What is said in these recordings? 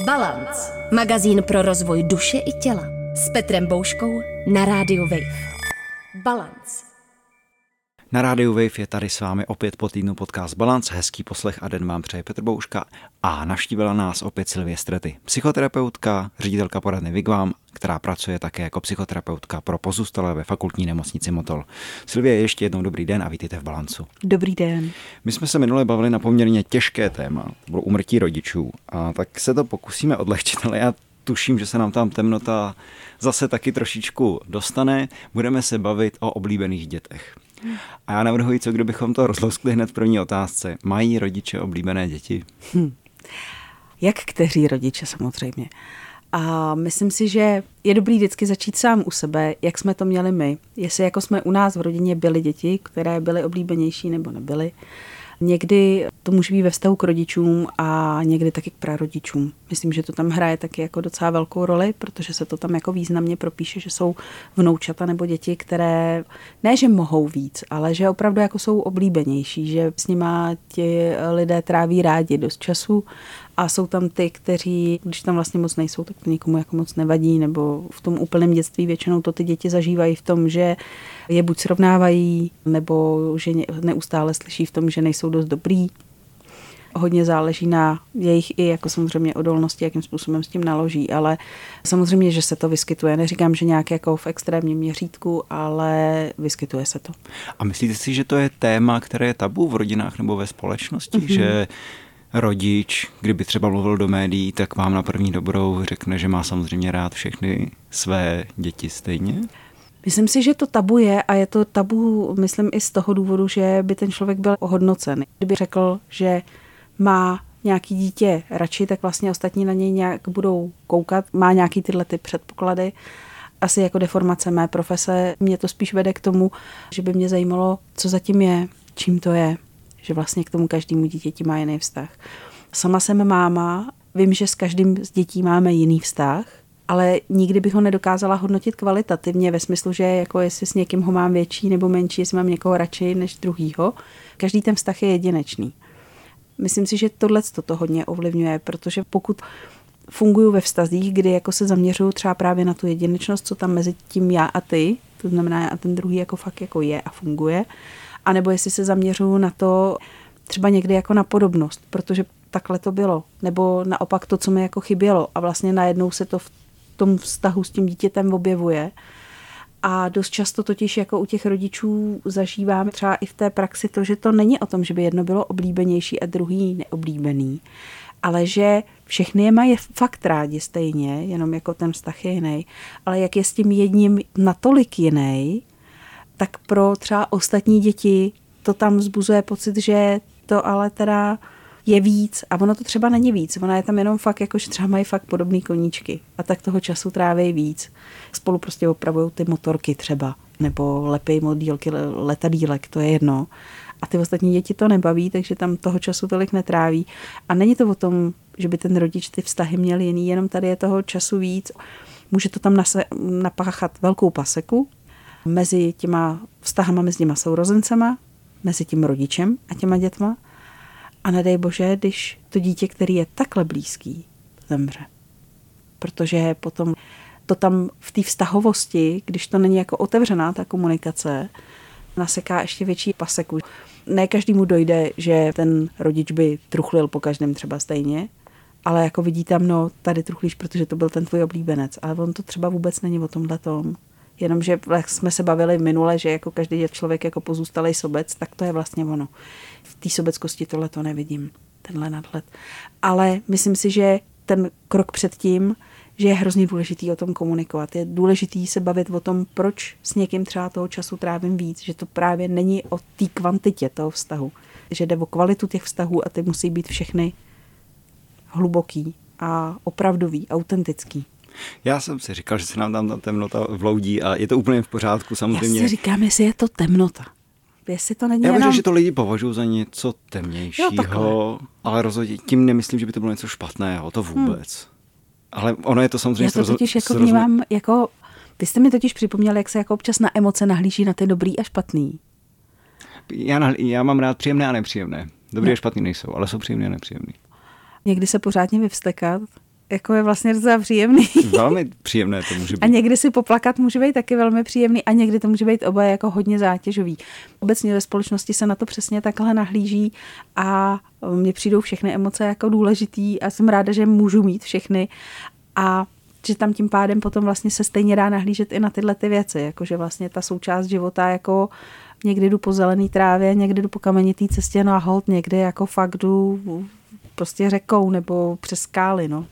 Balance. Magazín pro rozvoj duše i těla. S Petrem Bouškou na rádiu Wave. Balance. Na rádiu Wave je tady s vámi opět po týdnu podcast Balance. Hezký poslech a den vám přeje Petr Bouška a naštívila nás opět Silvie Strety, psychoterapeutka, ředitelka poradny Vigvam, která pracuje také jako psychoterapeutka pro pozůstalé ve fakultní nemocnici Motol. Silvie, ještě jednou dobrý den a vítejte v Balancu. Dobrý den. My jsme se minule bavili na poměrně těžké téma, to bylo umrtí rodičů, a tak se to pokusíme odlehčit, ale já tuším, že se nám tam temnota zase taky trošičku dostane. Budeme se bavit o oblíbených dětech. A já navrhuji, co kdybychom to rozloskli hned v první otázce. Mají rodiče oblíbené děti? Hm. Jak kteří rodiče samozřejmě. A myslím si, že je dobrý vždycky začít sám u sebe, jak jsme to měli my. Jestli jako jsme u nás v rodině byli děti, které byly oblíbenější nebo nebyly. Někdy to může být ve vztahu k rodičům a někdy taky k prarodičům. Myslím, že to tam hraje taky jako docela velkou roli, protože se to tam jako významně propíše, že jsou vnoučata nebo děti, které ne, že mohou víc, ale že opravdu jako jsou oblíbenější, že s nima ti lidé tráví rádi dost času a jsou tam ty, kteří, když tam vlastně moc nejsou, tak to nikomu jako moc nevadí, nebo v tom úplném dětství většinou to ty děti zažívají v tom, že je buď srovnávají, nebo že neustále slyší v tom, že nejsou dost dobrý. Hodně záleží na jejich i jako samozřejmě odolnosti, jakým způsobem s tím naloží, ale samozřejmě, že se to vyskytuje. Neříkám, že nějak jako v extrémním měřítku, ale vyskytuje se to. A myslíte si, že to je téma, které je tabu v rodinách nebo ve společnosti, mm-hmm. že rodič, kdyby třeba mluvil do médií, tak vám na první dobrou řekne, že má samozřejmě rád všechny své děti stejně? Myslím si, že to tabu je a je to tabu, myslím, i z toho důvodu, že by ten člověk byl ohodnocen. Kdyby řekl, že má nějaký dítě radši, tak vlastně ostatní na něj nějak budou koukat, má nějaký tyhle ty předpoklady. Asi jako deformace mé profese mě to spíš vede k tomu, že by mě zajímalo, co zatím je, čím to je, že vlastně k tomu každému dítěti má jiný vztah. Sama jsem máma, vím, že s každým z dětí máme jiný vztah, ale nikdy bych ho nedokázala hodnotit kvalitativně ve smyslu, že jako jestli s někým ho mám větší nebo menší, jestli mám někoho radši než druhýho. Každý ten vztah je jedinečný. Myslím si, že tohle to hodně ovlivňuje, protože pokud funguju ve vztazích, kdy jako se zaměřuju třeba právě na tu jedinečnost, co tam mezi tím já a ty, to znamená a ten druhý jako fakt jako je a funguje, anebo jestli se zaměřuju na to třeba někdy jako na podobnost, protože takhle to bylo, nebo naopak to, co mi jako chybělo a vlastně najednou se to v tom vztahu s tím dítětem objevuje. A dost často totiž jako u těch rodičů zažíváme třeba i v té praxi to, že to není o tom, že by jedno bylo oblíbenější a druhý neoblíbený, ale že všechny je mají fakt rádi stejně, jenom jako ten vztah je jiný. Ale jak je s tím jedním natolik jiný, tak pro třeba ostatní děti to tam vzbuzuje pocit, že to ale teda je víc a ono to třeba není víc, ona je tam jenom fakt jako, že třeba mají fakt podobný koníčky a tak toho času tráví víc. Spolu prostě opravují ty motorky třeba nebo lepej modílky letadílek, to je jedno. A ty ostatní děti to nebaví, takže tam toho času tolik netráví. A není to o tom, že by ten rodič ty vztahy měl jiný, jenom tady je toho času víc. Může to tam nase, napáchat velkou paseku mezi těma vztahama mezi těma sourozencema, mezi tím rodičem a těma dětma – a nedej bože, když to dítě, který je takhle blízký, zemře. Protože potom to tam v té vztahovosti, když to není jako otevřená ta komunikace, naseká ještě větší paseku. Ne každému dojde, že ten rodič by truchlil po každém třeba stejně, ale jako vidí tam, no tady truchlíš, protože to byl ten tvůj oblíbenec. Ale on to třeba vůbec není o tomhle tom. Jenomže jak jsme se bavili minule, že jako každý člověk jako pozůstalý sobec, tak to je vlastně ono. Té sobeckosti tohle to nevidím, tenhle nadhled. Ale myslím si, že ten krok předtím, že je hrozně důležitý o tom komunikovat. Je důležitý se bavit o tom, proč s někým třeba toho času trávím víc, že to právě není o té kvantitě toho vztahu, že jde o kvalitu těch vztahů a ty musí být všechny hluboký a opravdový, autentický. Já jsem si říkal, že se nám tam ta temnota vloudí a je to úplně v pořádku samozřejmě. Já si říkám, jestli je to temnota. Jestli to není Já jenom... že to lidi považují za něco temnějšího, jo, ale rozhodně tím nemyslím, že by to bylo něco špatného, to hmm. vůbec. Hmm. Ale ono je to samozřejmě... Já to totiž jako vnímám jako... Vy jste mi totiž připomněl, jak se jako občas na emoce nahlíží na ty dobrý a špatný. Já, nahlí, já mám rád příjemné a nepříjemné. Dobrý no. a špatný nejsou, ale jsou příjemné a nepříjemné. Někdy se pořádně vyvstekat jako je vlastně docela příjemný. Velmi příjemné to může být. A někdy si poplakat může být taky velmi příjemný a někdy to může být oba jako hodně zátěžový. Obecně ve společnosti se na to přesně takhle nahlíží a mně přijdou všechny emoce jako důležitý a jsem ráda, že můžu mít všechny a že tam tím pádem potom vlastně se stejně dá nahlížet i na tyhle ty věci, jakože vlastně ta součást života jako někdy jdu po zelený trávě, někdy jdu po kamenitý cestě, no a hold někdy jako fakt jdu prostě řekou nebo přes skály, no.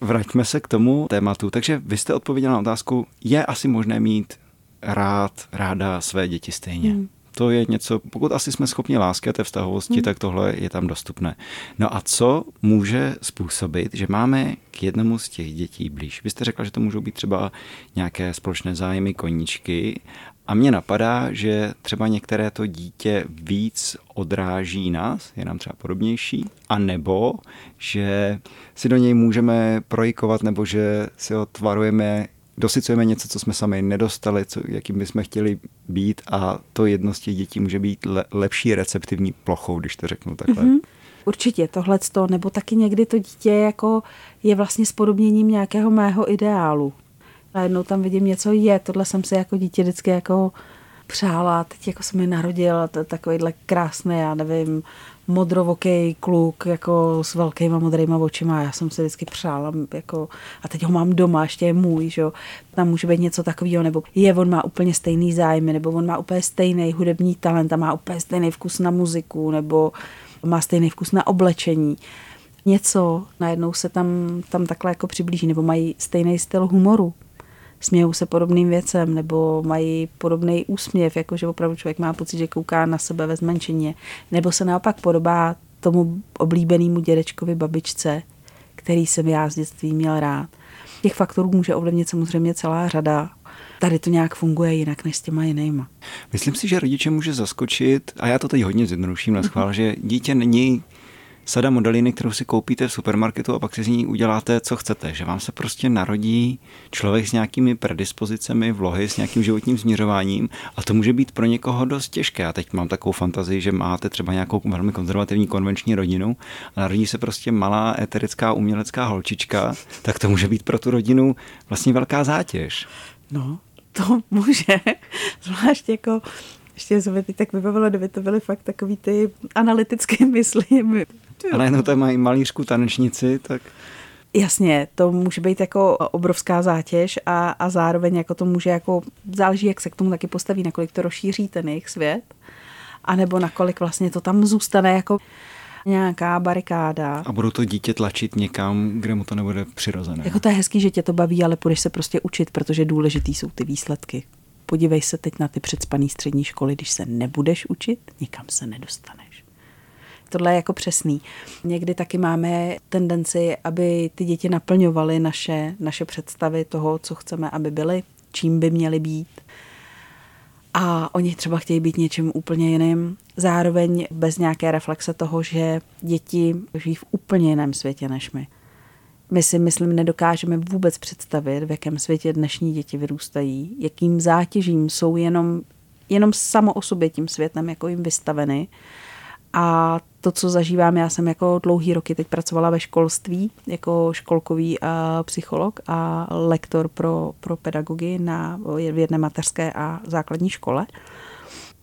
Vraťme se k tomu tématu. Takže vy jste odpověděla na otázku, je asi možné mít rád, ráda své děti stejně. Hmm. To je něco, pokud asi jsme schopni lásky a té vztahovosti, hmm. tak tohle je tam dostupné. No a co může způsobit, že máme k jednomu z těch dětí blíž? Vy jste řekla, že to můžou být třeba nějaké společné zájmy, koníčky a mně napadá, že třeba některé to dítě víc odráží nás, je nám třeba podobnější, a nebo že si do něj můžeme projikovat, nebo že si ho tvarujeme, dosycujeme něco, co jsme sami nedostali, co, jakým bychom chtěli být a to jedno z těch dětí může být le, lepší receptivní plochou, když to řeknu takhle. Mm-hmm. Určitě tohle, nebo taky někdy to dítě jako je vlastně spodobněním nějakého mého ideálu najednou tam vidím něco, je, tohle jsem si jako dítě vždycky jako přála, teď jako se mi narodil takovýhle krásný, já nevím, modrovoký kluk jako s velkýma modrýma očima. Já jsem si vždycky přála jako, a teď ho mám doma, ještě je můj, že. Tam může být něco takového, nebo je, on má úplně stejný zájmy, nebo on má úplně stejný hudební talent a má úplně stejný vkus na muziku, nebo má stejný vkus na oblečení. Něco najednou se tam, tam takhle jako přiblíží, nebo mají stejný styl humoru smějou se podobným věcem nebo mají podobný úsměv, jakože opravdu člověk má pocit, že kouká na sebe ve zmenšeně, nebo se naopak podobá tomu oblíbenému dědečkovi, babičce, který jsem já z dětství měl rád. Těch faktorů může ovlivnit samozřejmě celá řada. Tady to nějak funguje jinak než s těma jinýma. Myslím si, že rodiče může zaskočit, a já to teď hodně zjednoduším na schvál, že dítě není sada modeliny, kterou si koupíte v supermarketu a pak si z ní uděláte, co chcete. Že vám se prostě narodí člověk s nějakými predispozicemi, vlohy, s nějakým životním směřováním a to může být pro někoho dost těžké. Já teď mám takovou fantazii, že máte třeba nějakou velmi konzervativní konvenční rodinu a narodí se prostě malá eterická umělecká holčička, tak to může být pro tu rodinu vlastně velká zátěž. No, to může, zvlášť jako ještě se mi teď tak vybavilo, kdyby to byly fakt takový ty analytické mysli. A najednou tam mají malířku tanečnici, tak... Jasně, to může být jako obrovská zátěž a, a zároveň jako to může jako, záleží, jak se k tomu taky postaví, nakolik to rozšíří ten jejich svět, anebo nakolik vlastně to tam zůstane jako nějaká barikáda. A budou to dítě tlačit někam, kde mu to nebude přirozené. Jako to je hezký, že tě to baví, ale půjdeš se prostě učit, protože důležitý jsou ty výsledky. Podívej se teď na ty předspaný střední školy, když se nebudeš učit, nikam se nedostaneš. Tohle je jako přesný. Někdy taky máme tendenci, aby ty děti naplňovaly naše, naše představy toho, co chceme, aby byly, čím by měly být. A oni třeba chtějí být něčím úplně jiným. Zároveň bez nějaké reflexe toho, že děti žijí v úplně jiném světě než my. My si, myslím, nedokážeme vůbec představit, v jakém světě dnešní děti vyrůstají, jakým zátěžím jsou jenom, jenom samo o sobě tím světem, jako jim vystaveny. A to, co zažívám, já jsem jako dlouhý roky teď pracovala ve školství jako školkový a psycholog a lektor pro, pro pedagogy na, v jedné mateřské a základní škole.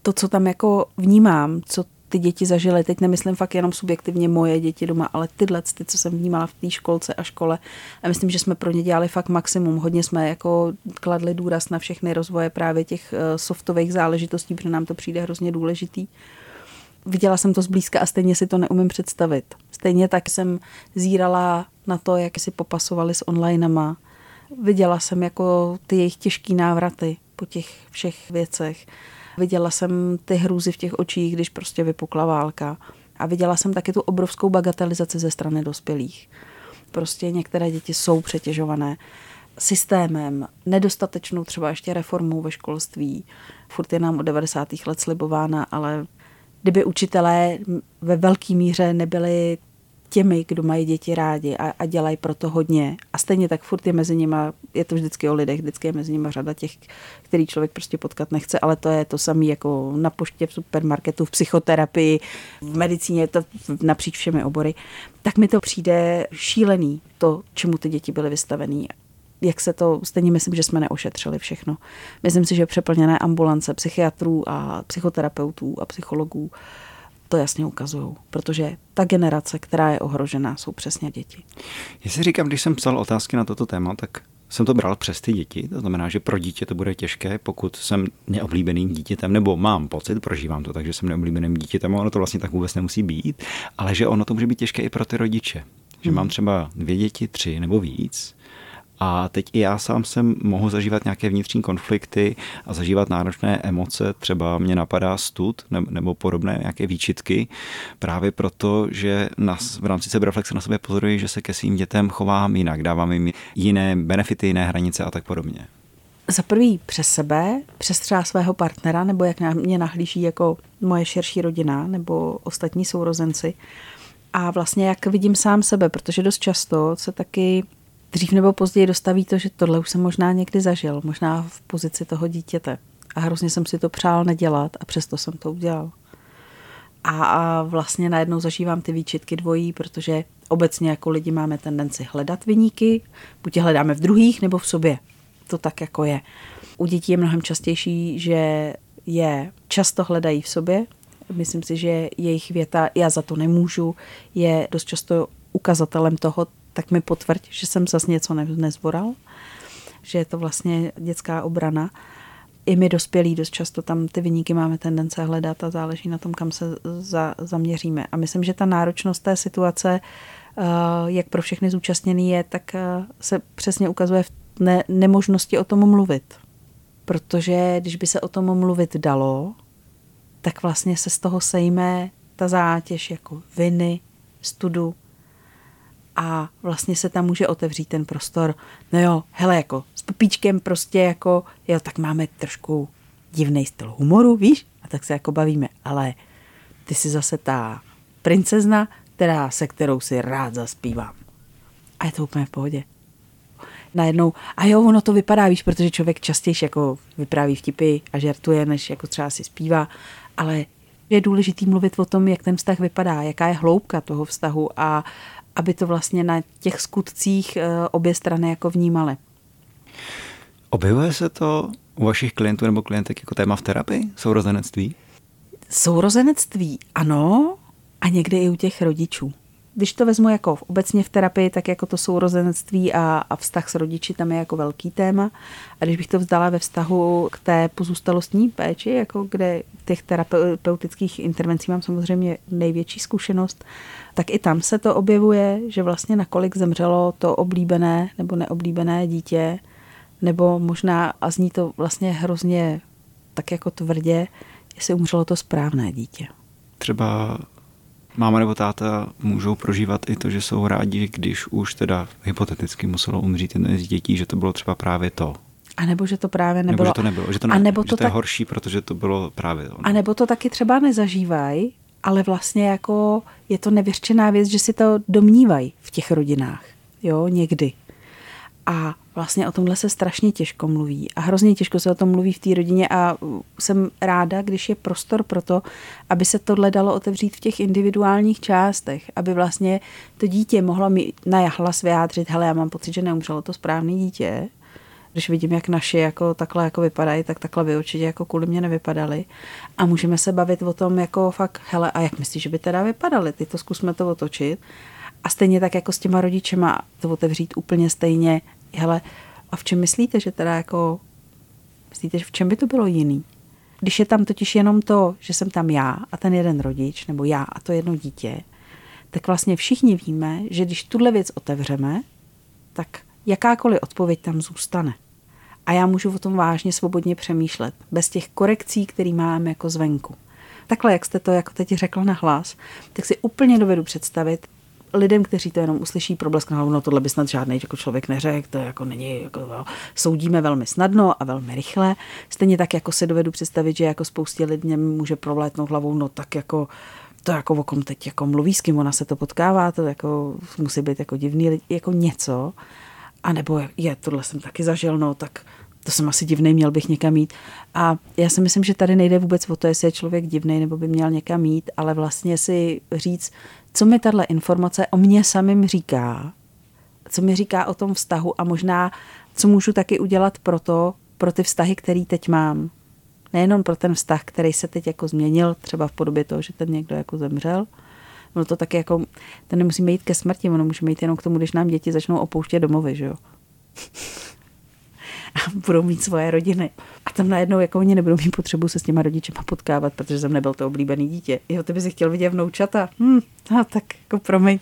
To, co tam jako vnímám, co ty děti zažily, teď nemyslím fakt jenom subjektivně moje děti doma, ale tyhle, ty, co jsem vnímala v té školce a škole. A myslím, že jsme pro ně dělali fakt maximum. Hodně jsme jako kladli důraz na všechny rozvoje právě těch eh, softových záležitostí, protože nám to přijde hrozně důležitý. Viděla jsem to zblízka a stejně si to neumím představit. Stejně tak jsem zírala na to, jak si popasovali s onlinema. Viděla jsem jako ty jejich těžký návraty po těch všech věcech Viděla jsem ty hrůzy v těch očích, když prostě vypukla válka. A viděla jsem taky tu obrovskou bagatelizaci ze strany dospělých. Prostě některé děti jsou přetěžované systémem, nedostatečnou třeba ještě reformou ve školství. Furt je nám od 90. let slibována, ale kdyby učitelé ve velké míře nebyli těmi, kdo mají děti rádi a, a dělají pro to hodně. A stejně tak furt je mezi nimi, je to vždycky o lidech, vždycky je mezi nimi řada těch, který člověk prostě potkat nechce, ale to je to samé jako na poště, v supermarketu, v psychoterapii, v medicíně, to napříč všemi obory. Tak mi to přijde šílený, to, čemu ty děti byly vystavený jak se to, stejně myslím, že jsme neošetřili všechno. Myslím si, že přeplněné ambulance psychiatrů a psychoterapeutů a psychologů to jasně ukazují, protože ta generace, která je ohrožená, jsou přesně děti. Já si říkám, když jsem psal otázky na toto téma, tak jsem to bral přes ty děti, to znamená, že pro dítě to bude těžké, pokud jsem neoblíbeným dítětem, nebo mám pocit, prožívám to tak, že jsem neoblíbeným dítětem, ono to vlastně tak vůbec nemusí být, ale že ono to může být těžké i pro ty rodiče. Že hmm. mám třeba dvě děti, tři nebo víc a teď i já sám jsem mohu zažívat nějaké vnitřní konflikty a zažívat náročné emoce. Třeba mě napadá stud nebo podobné nějaké výčitky. Právě proto, že nás v rámci sebereflexe na sobě pozoruji, že se ke svým dětem chovám jinak, dávám jim jiné benefity, jiné hranice a tak podobně. Za prvý přes sebe, přes třeba svého partnera, nebo jak na mě nahlíží jako moje širší rodina nebo ostatní sourozenci. A vlastně jak vidím sám sebe, protože dost často se taky dřív nebo později dostaví to, že tohle už jsem možná někdy zažil, možná v pozici toho dítěte. A hrozně jsem si to přál nedělat a přesto jsem to udělal. A, a vlastně najednou zažívám ty výčitky dvojí, protože obecně jako lidi máme tendenci hledat vyníky, buď je hledáme v druhých nebo v sobě. To tak jako je. U dětí je mnohem častější, že je často hledají v sobě. Myslím si, že jejich věta já za to nemůžu je dost často ukazatelem toho, tak mi potvrď, že jsem zase něco nezvoral, že je to vlastně dětská obrana. I my dospělí dost často tam ty vyníky máme tendence hledat a záleží na tom, kam se za, zaměříme. A myslím, že ta náročnost té situace, eh, jak pro všechny zúčastněný je, tak eh, se přesně ukazuje v ne, nemožnosti o tom mluvit. Protože když by se o tom mluvit dalo, tak vlastně se z toho sejme ta zátěž jako viny, studu, a vlastně se tam může otevřít ten prostor. No jo, hele, jako s popíčkem prostě jako, jo, tak máme trošku divný styl humoru, víš? A tak se jako bavíme, ale ty jsi zase ta princezna, která, se kterou si rád zaspívám. A je to úplně v pohodě. Najednou, a jo, ono to vypadá, víš, protože člověk častěji jako vypráví vtipy a žertuje, než jako třeba si zpívá, ale je důležitý mluvit o tom, jak ten vztah vypadá, jaká je hloubka toho vztahu a, aby to vlastně na těch skutcích eh, obě strany jako vnímaly. Objevuje se to u vašich klientů nebo klientek jako téma v terapii? Sourozenectví? Sourozenectví, ano, a někdy i u těch rodičů. Když to vezmu jako v, obecně v terapii, tak jako to sourozenectví a, a vztah s rodiči tam je jako velký téma. A když bych to vzdala ve vztahu k té pozůstalostní péči, jako kde těch terapeutických intervencí mám samozřejmě největší zkušenost, tak i tam se to objevuje, že vlastně nakolik zemřelo to oblíbené nebo neoblíbené dítě, nebo možná, a zní to vlastně hrozně tak jako tvrdě, jestli umřelo to správné dítě. Třeba máma nebo táta můžou prožívat i to, že jsou rádi, když už teda hypoteticky muselo umřít jedno z dětí, že to bylo třeba právě to. A nebo že to právě nebylo. Nebo že to nebylo, že to, ne, a nebo že to, to tak... je horší, protože to bylo právě to. A nebo to taky třeba nezažívají, ale vlastně jako je to nevyřčená věc, že si to domnívají v těch rodinách, jo, někdy. A vlastně o tomhle se strašně těžko mluví a hrozně těžko se o tom mluví v té rodině a jsem ráda, když je prostor pro to, aby se tohle dalo otevřít v těch individuálních částech, aby vlastně to dítě mohlo mi na hlas vyjádřit, hele, já mám pocit, že neumřelo to správné dítě, když vidím, jak naši jako takhle jako vypadají, tak takhle by určitě jako kvůli mě nevypadaly. A můžeme se bavit o tom jako fakt, hele, a jak myslíš, že by teda vypadaly? Ty to zkusme to otočit. A stejně tak jako s těma rodičema to otevřít úplně stejně. Hele, a v čem myslíte, že teda jako, myslíte, že v čem by to bylo jiný? Když je tam totiž jenom to, že jsem tam já a ten jeden rodič, nebo já a to jedno dítě, tak vlastně všichni víme, že když tuhle věc otevřeme, tak jakákoliv odpověď tam zůstane a já můžu o tom vážně svobodně přemýšlet, bez těch korekcí, které mám jako zvenku. Takhle, jak jste to jako teď řekl na hlas, tak si úplně dovedu představit lidem, kteří to jenom uslyší problesk na hlavu, no tohle by snad žádný jako člověk neřekl, to jako není, jako, no, soudíme velmi snadno a velmi rychle. Stejně tak jako se dovedu představit, že jako spoustě lidem může provlétnout hlavou, no tak jako to jako o kom teď jako mluví, s kým ona se to potkává, to jako musí být jako divný, jako něco. A nebo je, tohle jsem taky zažil, no tak to jsem asi divný, měl bych někam jít. A já si myslím, že tady nejde vůbec o to, jestli je člověk divný nebo by měl někam jít, ale vlastně si říct, co mi tahle informace o mě samým říká, co mi říká o tom vztahu a možná, co můžu taky udělat pro to, pro ty vztahy, který teď mám. Nejenom pro ten vztah, který se teď jako změnil, třeba v podobě toho, že ten někdo jako zemřel, Ono to taky jako, to nemusíme jít ke smrti, ono můžeme jít jenom k tomu, když nám děti začnou opouštět domovy, že jo. a budou mít svoje rodiny. A tam najednou jako oni nebudou mít potřebu se s těma rodičema potkávat, protože jsem nebyl to oblíbený dítě. Jo, ty bys chtěl vidět vnoučata. Hm, no, tak jako promiň.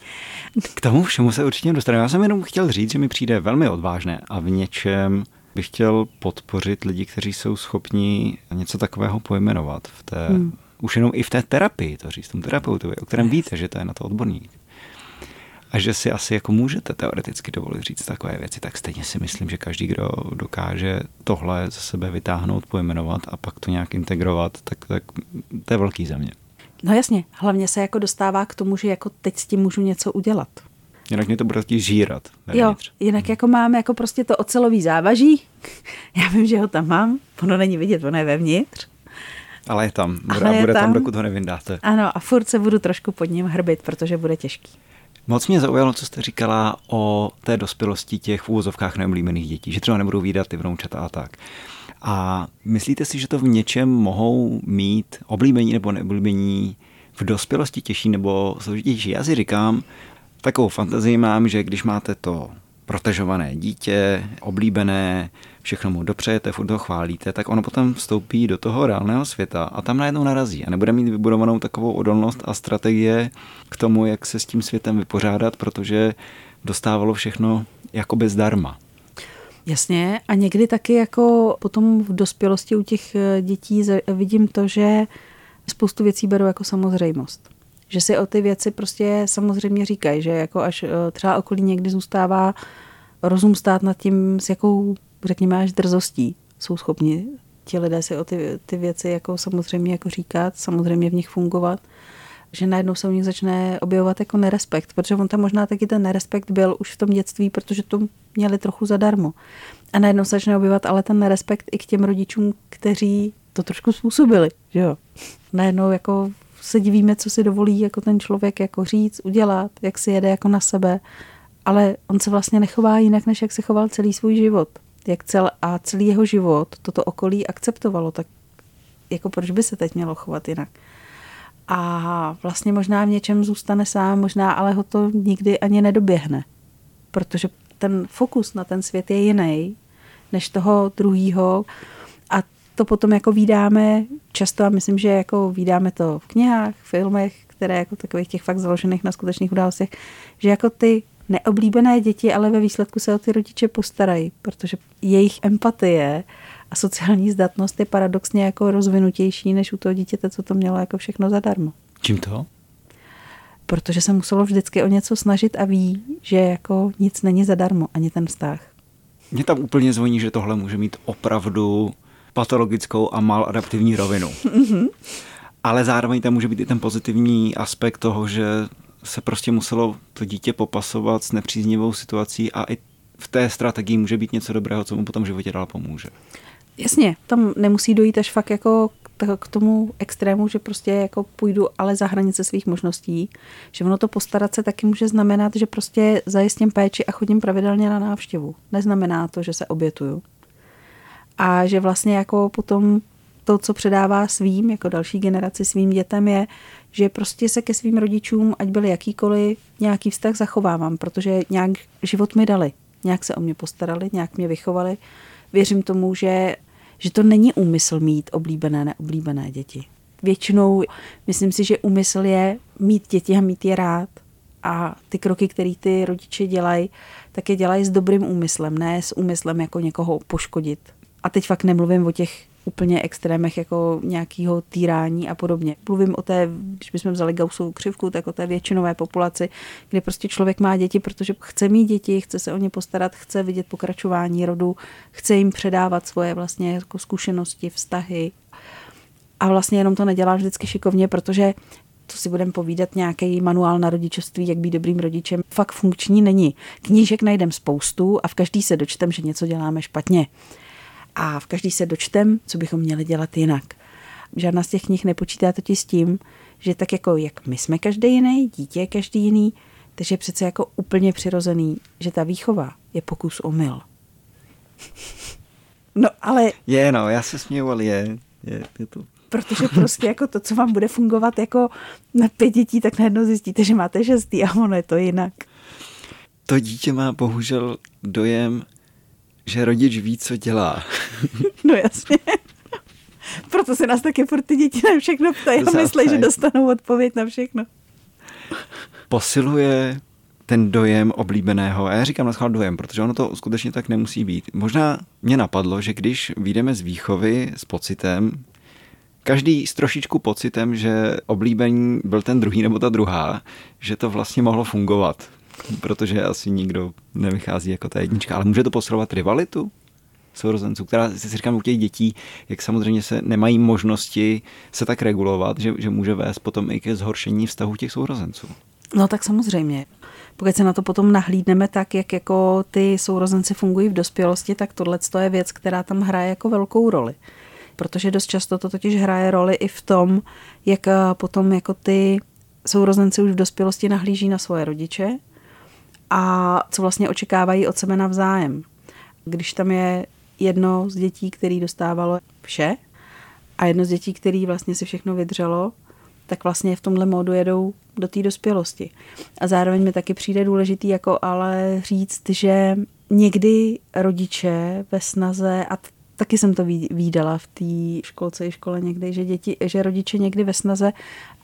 K tomu všemu se určitě dostaneme. Já jsem jenom chtěl říct, že mi přijde velmi odvážné a v něčem bych chtěl podpořit lidi, kteří jsou schopni něco takového pojmenovat v té, hmm. už jenom i v té terapii, to říct tomu terapeutovi, o kterém víte, že to je na to odborník a že si asi jako můžete teoreticky dovolit říct takové věci, tak stejně si myslím, že každý, kdo dokáže tohle ze sebe vytáhnout, pojmenovat a pak to nějak integrovat, tak, tak to je velký za mě. No jasně, hlavně se jako dostává k tomu, že jako teď s tím můžu něco udělat. Jinak mě to bude taky žírat. Vevnitř. Jo, jinak jako mám jako prostě to ocelový závaží. Já vím, že ho tam mám. Ono není vidět, ono je vevnitř. Ale je tam. Bude, Ale je bude tam, tam, dokud ho nevyndáte. Ano, a furt se budu trošku pod ním hrbit, protože bude těžký. Moc mě zaujalo, co jste říkala o té dospělosti těch v úvozovkách neoblíbených dětí, že třeba nebudou výdat ty vnoučata a tak. A myslíte si, že to v něčem mohou mít oblíbení nebo neoblíbení v dospělosti těžší nebo složitější? Já si říkám, takovou fantazii mám, že když máte to protežované dítě, oblíbené, všechno mu dopřejete, furt ho chválíte, tak ono potom vstoupí do toho reálného světa a tam najednou narazí a nebude mít vybudovanou takovou odolnost a strategie k tomu, jak se s tím světem vypořádat, protože dostávalo všechno jako zdarma. Jasně a někdy taky jako potom v dospělosti u těch eh, dětí vidím to, že spoustu věcí berou jako samozřejmost. Že si o ty věci prostě samozřejmě říkají, že jako až eh, třeba okolí někdy zůstává rozum stát nad tím, s jakou řekněme, až drzostí jsou schopni ti lidé si o ty, ty věci jako samozřejmě jako říkat, samozřejmě v nich fungovat, že najednou se u nich začne objevovat jako nerespekt, protože on tam možná taky ten nerespekt byl už v tom dětství, protože to měli trochu zadarmo. A najednou se začne objevovat ale ten nerespekt i k těm rodičům, kteří to trošku způsobili, že jo. Najednou jako se divíme, co si dovolí jako ten člověk jako říct, udělat, jak si jede jako na sebe, ale on se vlastně nechová jinak, než jak se choval celý svůj život jak cel, a celý jeho život toto okolí akceptovalo, tak jako proč by se teď mělo chovat jinak? A vlastně možná v něčem zůstane sám, možná ale ho to nikdy ani nedoběhne, protože ten fokus na ten svět je jiný než toho druhýho a to potom jako vídáme často a myslím, že jako vídáme to v knihách, filmech, které jako takových těch fakt založených na skutečných událostech, že jako ty neoblíbené děti, ale ve výsledku se o ty rodiče postarají, protože jejich empatie a sociální zdatnost je paradoxně jako rozvinutější než u toho dítěte, co to mělo jako všechno zadarmo. Čím to? Protože se muselo vždycky o něco snažit a ví, že jako nic není zadarmo, ani ten vztah. Mně tam úplně zvoní, že tohle může mít opravdu patologickou a mal adaptivní rovinu. Mhm. Ale zároveň tam může být i ten pozitivní aspekt toho, že se prostě muselo to dítě popasovat s nepříznivou situací a i v té strategii může být něco dobrého, co mu potom v životě dál pomůže. Jasně, tam nemusí dojít až fakt jako k tomu extrému, že prostě jako půjdu ale za hranice svých možností, že ono to postarat se taky může znamenat, že prostě zajistím péči a chodím pravidelně na návštěvu. Neznamená to, že se obětuju. A že vlastně jako potom to, co předává svým, jako další generaci svým dětem, je, že prostě se ke svým rodičům, ať byli jakýkoliv, nějaký vztah zachovávám, protože nějak život mi dali, nějak se o mě postarali, nějak mě vychovali. Věřím tomu, že, že to není úmysl mít oblíbené, neoblíbené děti. Většinou myslím si, že úmysl je mít děti a mít je rád. A ty kroky, které ty rodiče dělají, tak je dělají s dobrým úmyslem, ne s úmyslem jako někoho poškodit. A teď fakt nemluvím o těch úplně extrémech jako nějakého týrání a podobně. Mluvím o té, když bychom vzali Gaussovu křivku, tak o té většinové populaci, kde prostě člověk má děti, protože chce mít děti, chce se o ně postarat, chce vidět pokračování rodu, chce jim předávat svoje vlastně jako zkušenosti, vztahy. A vlastně jenom to nedělá vždycky šikovně, protože co si budeme povídat, nějaký manuál na rodičovství, jak být dobrým rodičem, fakt funkční není. Knížek najdem spoustu a v každý se dočtem, že něco děláme špatně. A v každý se dočtem, co bychom měli dělat jinak. Žádná z těch knih nepočítá totiž s tím, že tak jako jak my jsme každý jiný, dítě je každý jiný, takže je přece jako úplně přirozený, že ta výchova je pokus o mil. No ale... Je, no, já se směju, ale je. je, je to... Protože prostě jako to, co vám bude fungovat jako na pět dětí, tak najednou zjistíte, že máte šestý a ono je to jinak. To dítě má bohužel dojem, že rodič ví, co dělá. No jasně. Proto se nás taky furt ty děti na všechno ptají a myslí, že dostanou odpověď na všechno. Posiluje ten dojem oblíbeného. A já říkám na dojem, protože ono to skutečně tak nemusí být. Možná mě napadlo, že když vyjdeme z výchovy s pocitem, každý s trošičku pocitem, že oblíbený byl ten druhý nebo ta druhá, že to vlastně mohlo fungovat. Protože asi nikdo nevychází jako ta jednička. Ale může to posilovat rivalitu? Sourozenců, která si říkám u těch dětí, jak samozřejmě se nemají možnosti se tak regulovat, že, že může vést potom i ke zhoršení vztahu těch sourozenců. No tak samozřejmě. Pokud se na to potom nahlídneme tak, jak jako ty sourozenci fungují v dospělosti, tak tohle je věc, která tam hraje jako velkou roli. Protože dost často to totiž hraje roli i v tom, jak eh, potom jako ty sourozenci už v dospělosti nahlíží na svoje rodiče a co vlastně očekávají od sebe navzájem. Když tam je jedno z dětí, který dostávalo vše a jedno z dětí, který vlastně si všechno vydřelo, tak vlastně v tomhle módu jedou do té dospělosti. A zároveň mi taky přijde důležitý jako ale říct, že někdy rodiče ve snaze, a taky jsem to výdala v té školce i škole někdy, že, děti, že rodiče někdy ve snaze,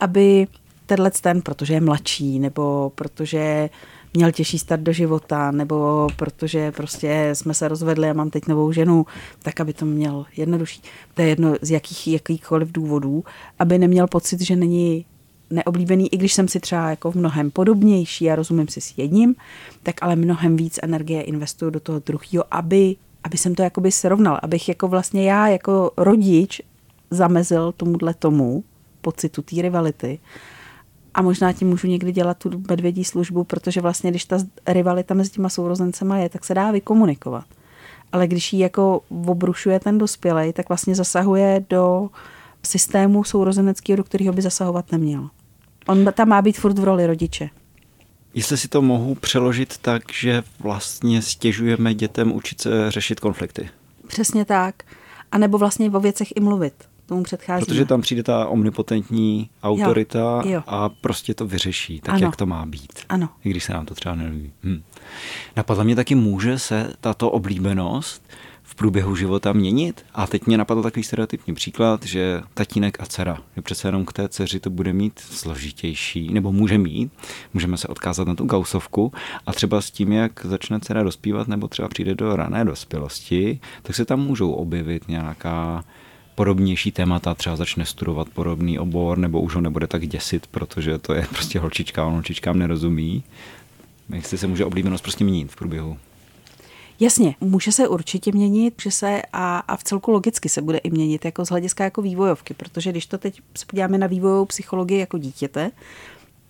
aby tenhle ten, protože je mladší, nebo protože měl těžší start do života, nebo protože prostě jsme se rozvedli a mám teď novou ženu, tak aby to měl jednodušší. To je jedno z jakých, jakýchkoliv důvodů, aby neměl pocit, že není neoblíbený, i když jsem si třeba jako v mnohem podobnější a rozumím si s jedním, tak ale mnohem víc energie investuju do toho druhého, aby, aby jsem to jakoby srovnal, abych jako vlastně já jako rodič zamezil tomuhle tomu pocitu té rivality a možná tím můžu někdy dělat tu medvědí službu, protože vlastně, když ta rivalita mezi těma sourozencema je, tak se dá vykomunikovat. Ale když ji jako obrušuje ten dospělej, tak vlastně zasahuje do systému sourozeneckého, do kterého by zasahovat neměl. On tam má být furt v roli rodiče. Jestli si to mohu přeložit tak, že vlastně stěžujeme dětem učit se řešit konflikty. Přesně tak. A nebo vlastně o věcech i mluvit tomu předchází. Protože tam přijde ta omnipotentní autorita jo, jo. a prostě to vyřeší tak, ano. jak to má být. Ano. I když se nám to třeba nelíbí. Hm. Napadla mě taky, může se tato oblíbenost v průběhu života měnit. A teď mě napadl takový stereotypní příklad, že tatínek a dcera, že přece jenom k té dceři to bude mít složitější, nebo může mít. Můžeme se odkázat na tu gausovku a třeba s tím, jak začne dcera dospívat, nebo třeba přijde do rané dospělosti, tak se tam můžou objevit nějaká podobnější témata, třeba začne studovat podobný obor, nebo už ho nebude tak děsit, protože to je prostě holčička, on holčičkám nerozumí. Jestli se může oblíbenost prostě měnit v průběhu. Jasně, může se určitě měnit, že se a, a v celku logicky se bude i měnit jako z hlediska jako vývojovky, protože když to teď se podíváme na vývojovou psychologii jako dítěte,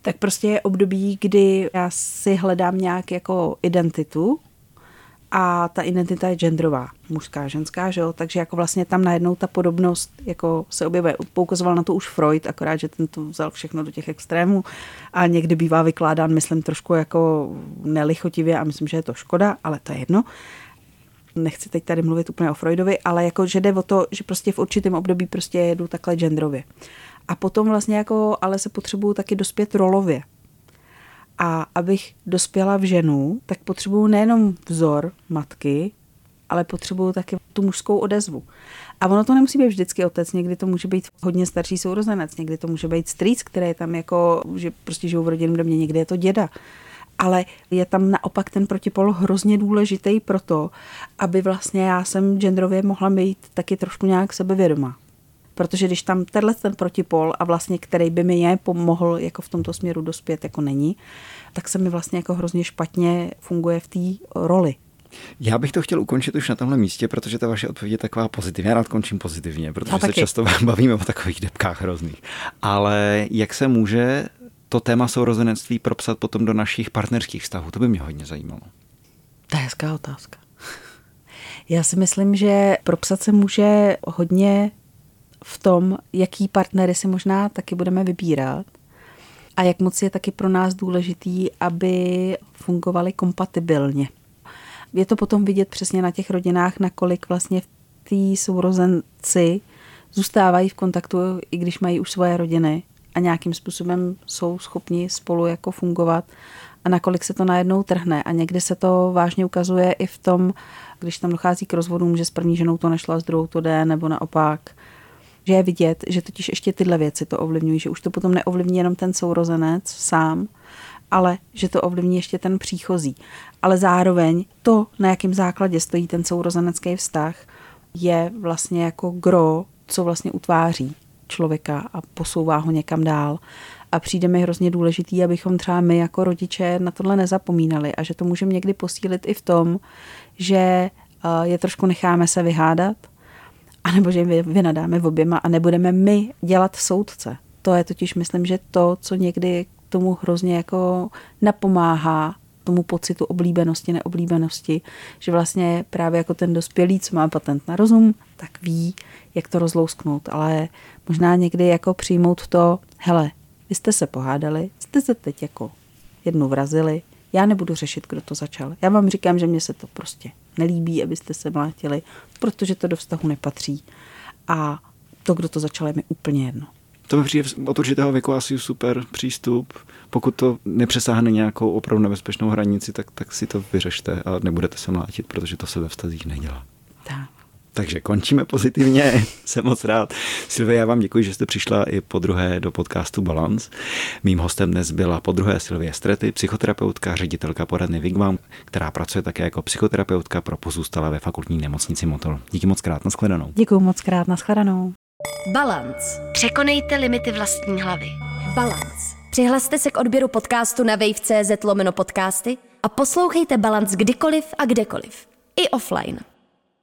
tak prostě je období, kdy já si hledám nějak jako identitu, a ta identita je genderová, mužská, ženská, že jo? takže jako vlastně tam najednou ta podobnost jako se objevuje. Poukazoval na to už Freud, akorát, že ten to vzal všechno do těch extrémů a někdy bývá vykládán, myslím, trošku jako nelichotivě a myslím, že je to škoda, ale to je jedno. Nechci teď tady mluvit úplně o Freudovi, ale jako, že jde o to, že prostě v určitém období prostě jedu takhle genderově. A potom vlastně jako, ale se potřebuju taky dospět rolově. A abych dospěla v ženu, tak potřebuju nejenom vzor matky, ale potřebuju taky tu mužskou odezvu. A ono to nemusí být vždycky otec, někdy to může být hodně starší sourozenec, někdy to může být strýc, který je tam jako, že prostě žijou v rodinném domě, někdy je to děda. Ale je tam naopak ten protipol hrozně důležitý pro to, aby vlastně já jsem genderově mohla být taky trošku nějak sebevědomá. Protože když tam tenhle ten protipol a vlastně, který by mi je pomohl jako v tomto směru dospět, jako není, tak se mi vlastně jako hrozně špatně funguje v té roli. Já bych to chtěl ukončit už na tomhle místě, protože ta vaše odpověď je taková pozitivní. Já rád končím pozitivně, protože se často bavíme o takových depkách hrozných. Ale jak se může to téma sourozenectví propsat potom do našich partnerských vztahů? To by mě hodně zajímalo. To je hezká otázka. Já si myslím, že propsat se může hodně v tom, jaký partnery si možná taky budeme vybírat a jak moc je taky pro nás důležitý, aby fungovali kompatibilně. Je to potom vidět přesně na těch rodinách, nakolik vlastně ty sourozenci zůstávají v kontaktu, i když mají už svoje rodiny a nějakým způsobem jsou schopni spolu jako fungovat a nakolik se to najednou trhne. A někdy se to vážně ukazuje i v tom, když tam dochází k rozvodům, že s první ženou to nešla, s druhou to jde, nebo naopak. Že je vidět, že totiž ještě tyhle věci to ovlivňují, že už to potom neovlivní jenom ten sourozenec sám, ale že to ovlivní ještě ten příchozí. Ale zároveň to, na jakém základě stojí ten sourozenecký vztah, je vlastně jako gro, co vlastně utváří člověka a posouvá ho někam dál. A přijde mi hrozně důležitý, abychom třeba my jako rodiče na tohle nezapomínali a že to můžeme někdy posílit i v tom, že eh, je trošku necháme se vyhádat, anebo že jim vynadáme v oběma a nebudeme my dělat soudce. To je totiž, myslím, že to, co někdy tomu hrozně jako napomáhá tomu pocitu oblíbenosti, neoblíbenosti, že vlastně právě jako ten dospělý, co má patent na rozum, tak ví, jak to rozlousknout, ale možná někdy jako přijmout to, hele, vy jste se pohádali, jste se teď jako jednu vrazili, já nebudu řešit, kdo to začal. Já vám říkám, že mně se to prostě nelíbí, abyste se mlátili, protože to do vztahu nepatří. A to, kdo to začal, je mi úplně jedno. To mi přijde od určitého věku asi super přístup. Pokud to nepřesáhne nějakou opravdu nebezpečnou hranici, tak, tak si to vyřešte a nebudete se mlátit, protože to se ve vztazích nedělá. Tak. Takže končíme pozitivně, jsem moc rád. Silvie, já vám děkuji, že jste přišla i po druhé do podcastu Balance. Mým hostem dnes byla po druhé Silvie Strety, psychoterapeutka, ředitelka poradny Vigvam, která pracuje také jako psychoterapeutka pro pozůstalé ve fakultní nemocnici Motol. Díky moc krát, nashledanou. Děkuji moc krát, nashledanou. Balance. Překonejte limity vlastní hlavy. Balance. Přihlaste se k odběru podcastu na wave.cz lomeno podcasty a poslouchejte Balance kdykoliv a kdekoliv. I offline.